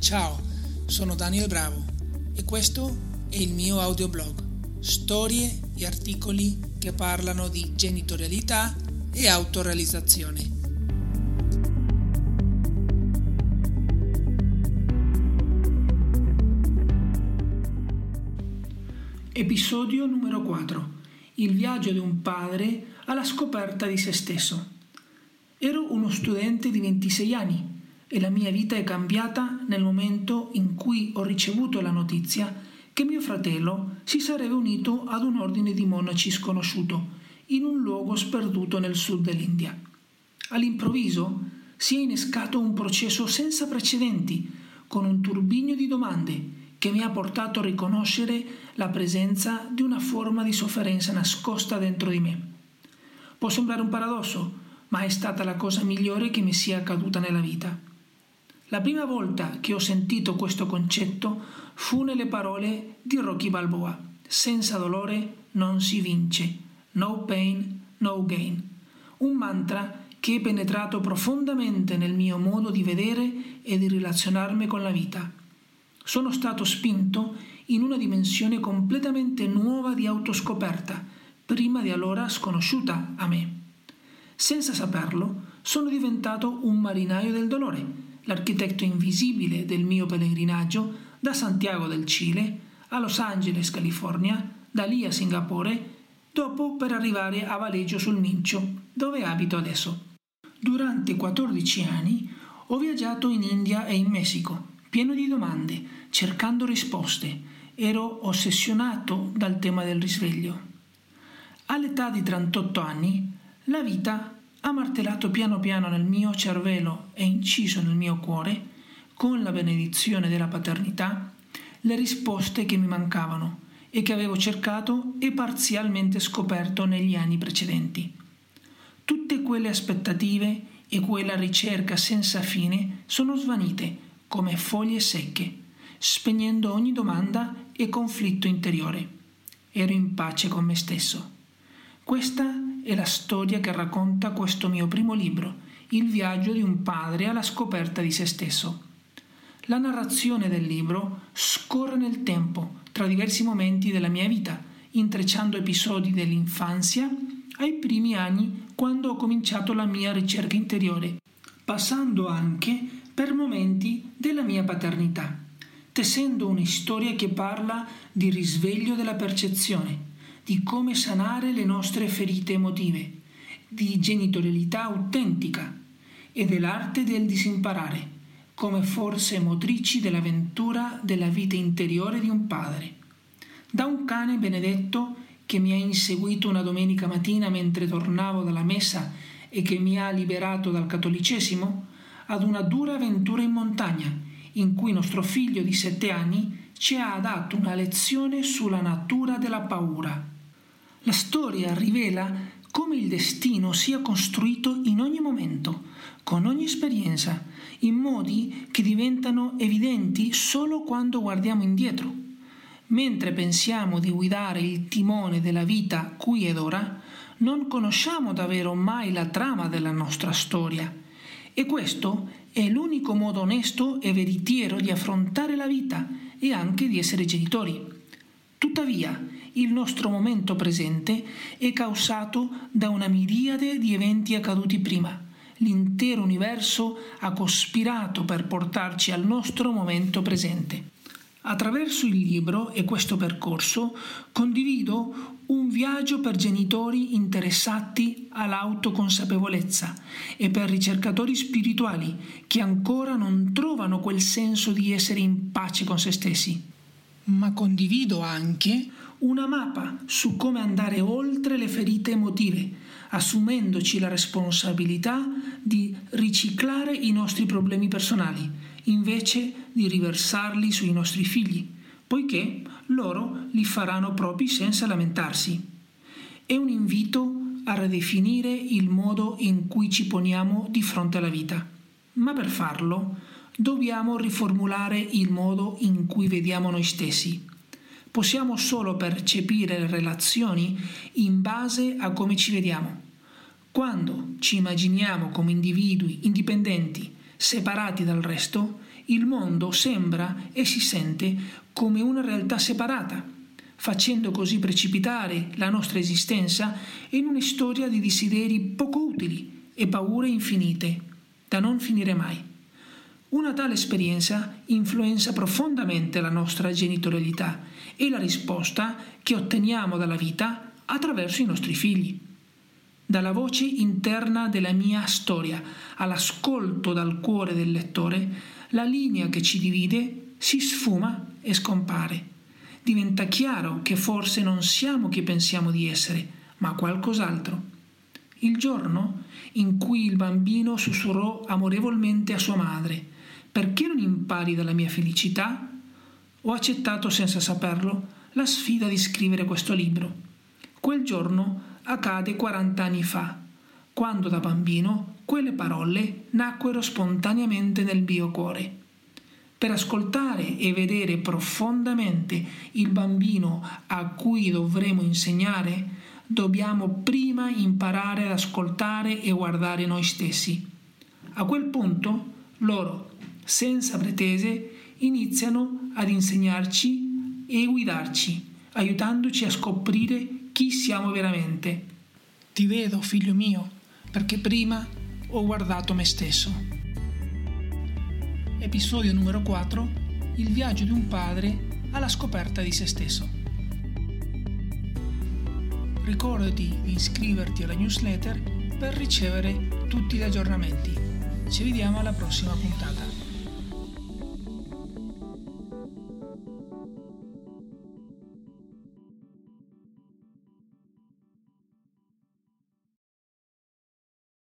Ciao, sono Daniel Bravo e questo è il mio audioblog. Storie e articoli che parlano di genitorialità e autorealizzazione. Episodio numero 4. Il viaggio di un padre alla scoperta di se stesso. Ero uno studente di 26 anni e la mia vita è cambiata nel momento in cui ho ricevuto la notizia che mio fratello si sarebbe unito ad un ordine di monaci sconosciuto in un luogo sperduto nel sud dell'India. All'improvviso si è innescato un processo senza precedenti, con un turbinio di domande che mi ha portato a riconoscere la presenza di una forma di sofferenza nascosta dentro di me. Può sembrare un paradosso, ma è stata la cosa migliore che mi sia accaduta nella vita. La prima volta che ho sentito questo concetto fu nelle parole di Rocky Balboa. Senza dolore non si vince. No pain, no gain. Un mantra che è penetrato profondamente nel mio modo di vedere e di relazionarmi con la vita. Sono stato spinto in una dimensione completamente nuova di autoscoperta, prima di allora sconosciuta a me. Senza saperlo, sono diventato un marinaio del dolore l'architetto invisibile del mio pellegrinaggio da Santiago del Cile a Los Angeles, California, da lì a Singapore, dopo per arrivare a Valeggio sul Mincio, dove abito adesso. Durante 14 anni ho viaggiato in India e in Messico, pieno di domande, cercando risposte. Ero ossessionato dal tema del risveglio. All'età di 38 anni, la vita ha martellato piano piano nel mio cervello e inciso nel mio cuore, con la benedizione della paternità, le risposte che mi mancavano e che avevo cercato e parzialmente scoperto negli anni precedenti. Tutte quelle aspettative e quella ricerca senza fine sono svanite come foglie secche, spegnendo ogni domanda e conflitto interiore. Ero in pace con me stesso. Questa è la storia che racconta questo mio primo libro, Il viaggio di un padre alla scoperta di se stesso. La narrazione del libro scorre nel tempo, tra diversi momenti della mia vita, intrecciando episodi dell'infanzia ai primi anni quando ho cominciato la mia ricerca interiore, passando anche per momenti della mia paternità, tessendo una storia che parla di risveglio della percezione, di come sanare le nostre ferite emotive, di genitorialità autentica e dell'arte del disimparare, come forze motrici dell'avventura della vita interiore di un padre. Da un cane benedetto che mi ha inseguito una domenica mattina mentre tornavo dalla messa e che mi ha liberato dal cattolicesimo, ad una dura avventura in montagna, in cui nostro figlio di sette anni ci ha dato una lezione sulla natura della paura. La storia rivela come il destino sia costruito in ogni momento, con ogni esperienza, in modi che diventano evidenti solo quando guardiamo indietro. Mentre pensiamo di guidare il timone della vita qui ed ora, non conosciamo davvero mai la trama della nostra storia. E questo è l'unico modo onesto e veritiero di affrontare la vita e anche di essere genitori. Tuttavia, il nostro momento presente è causato da una miriade di eventi accaduti prima. L'intero universo ha cospirato per portarci al nostro momento presente. Attraverso il libro e questo percorso condivido un viaggio per genitori interessati all'autoconsapevolezza e per ricercatori spirituali che ancora non trovano quel senso di essere in pace con se stessi. Ma condivido anche una mappa su come andare oltre le ferite emotive, assumendoci la responsabilità di riciclare i nostri problemi personali, invece di riversarli sui nostri figli, poiché loro li faranno propri senza lamentarsi. È un invito a ridefinire il modo in cui ci poniamo di fronte alla vita, ma per farlo dobbiamo riformulare il modo in cui vediamo noi stessi. Possiamo solo percepire le relazioni in base a come ci vediamo. Quando ci immaginiamo come individui indipendenti, separati dal resto, il mondo sembra e si sente come una realtà separata, facendo così precipitare la nostra esistenza in una storia di desideri poco utili e paure infinite, da non finire mai. Una tale esperienza influenza profondamente la nostra genitorialità e la risposta che otteniamo dalla vita attraverso i nostri figli. Dalla voce interna della mia storia all'ascolto dal cuore del lettore, la linea che ci divide si sfuma e scompare. Diventa chiaro che forse non siamo chi pensiamo di essere, ma qualcos'altro. Il giorno in cui il bambino sussurrò amorevolmente a sua madre, perché non impari dalla mia felicità? Ho accettato senza saperlo la sfida di scrivere questo libro. Quel giorno accade 40 anni fa, quando da bambino quelle parole nacquero spontaneamente nel mio cuore. Per ascoltare e vedere profondamente il bambino a cui dovremo insegnare, dobbiamo prima imparare ad ascoltare e guardare noi stessi. A quel punto loro senza pretese, iniziano ad insegnarci e guidarci, aiutandoci a scoprire chi siamo veramente. Ti vedo, figlio mio, perché prima ho guardato me stesso. Episodio numero 4. Il viaggio di un padre alla scoperta di se stesso. Ricordati di iscriverti alla newsletter per ricevere tutti gli aggiornamenti. Ci vediamo alla prossima puntata.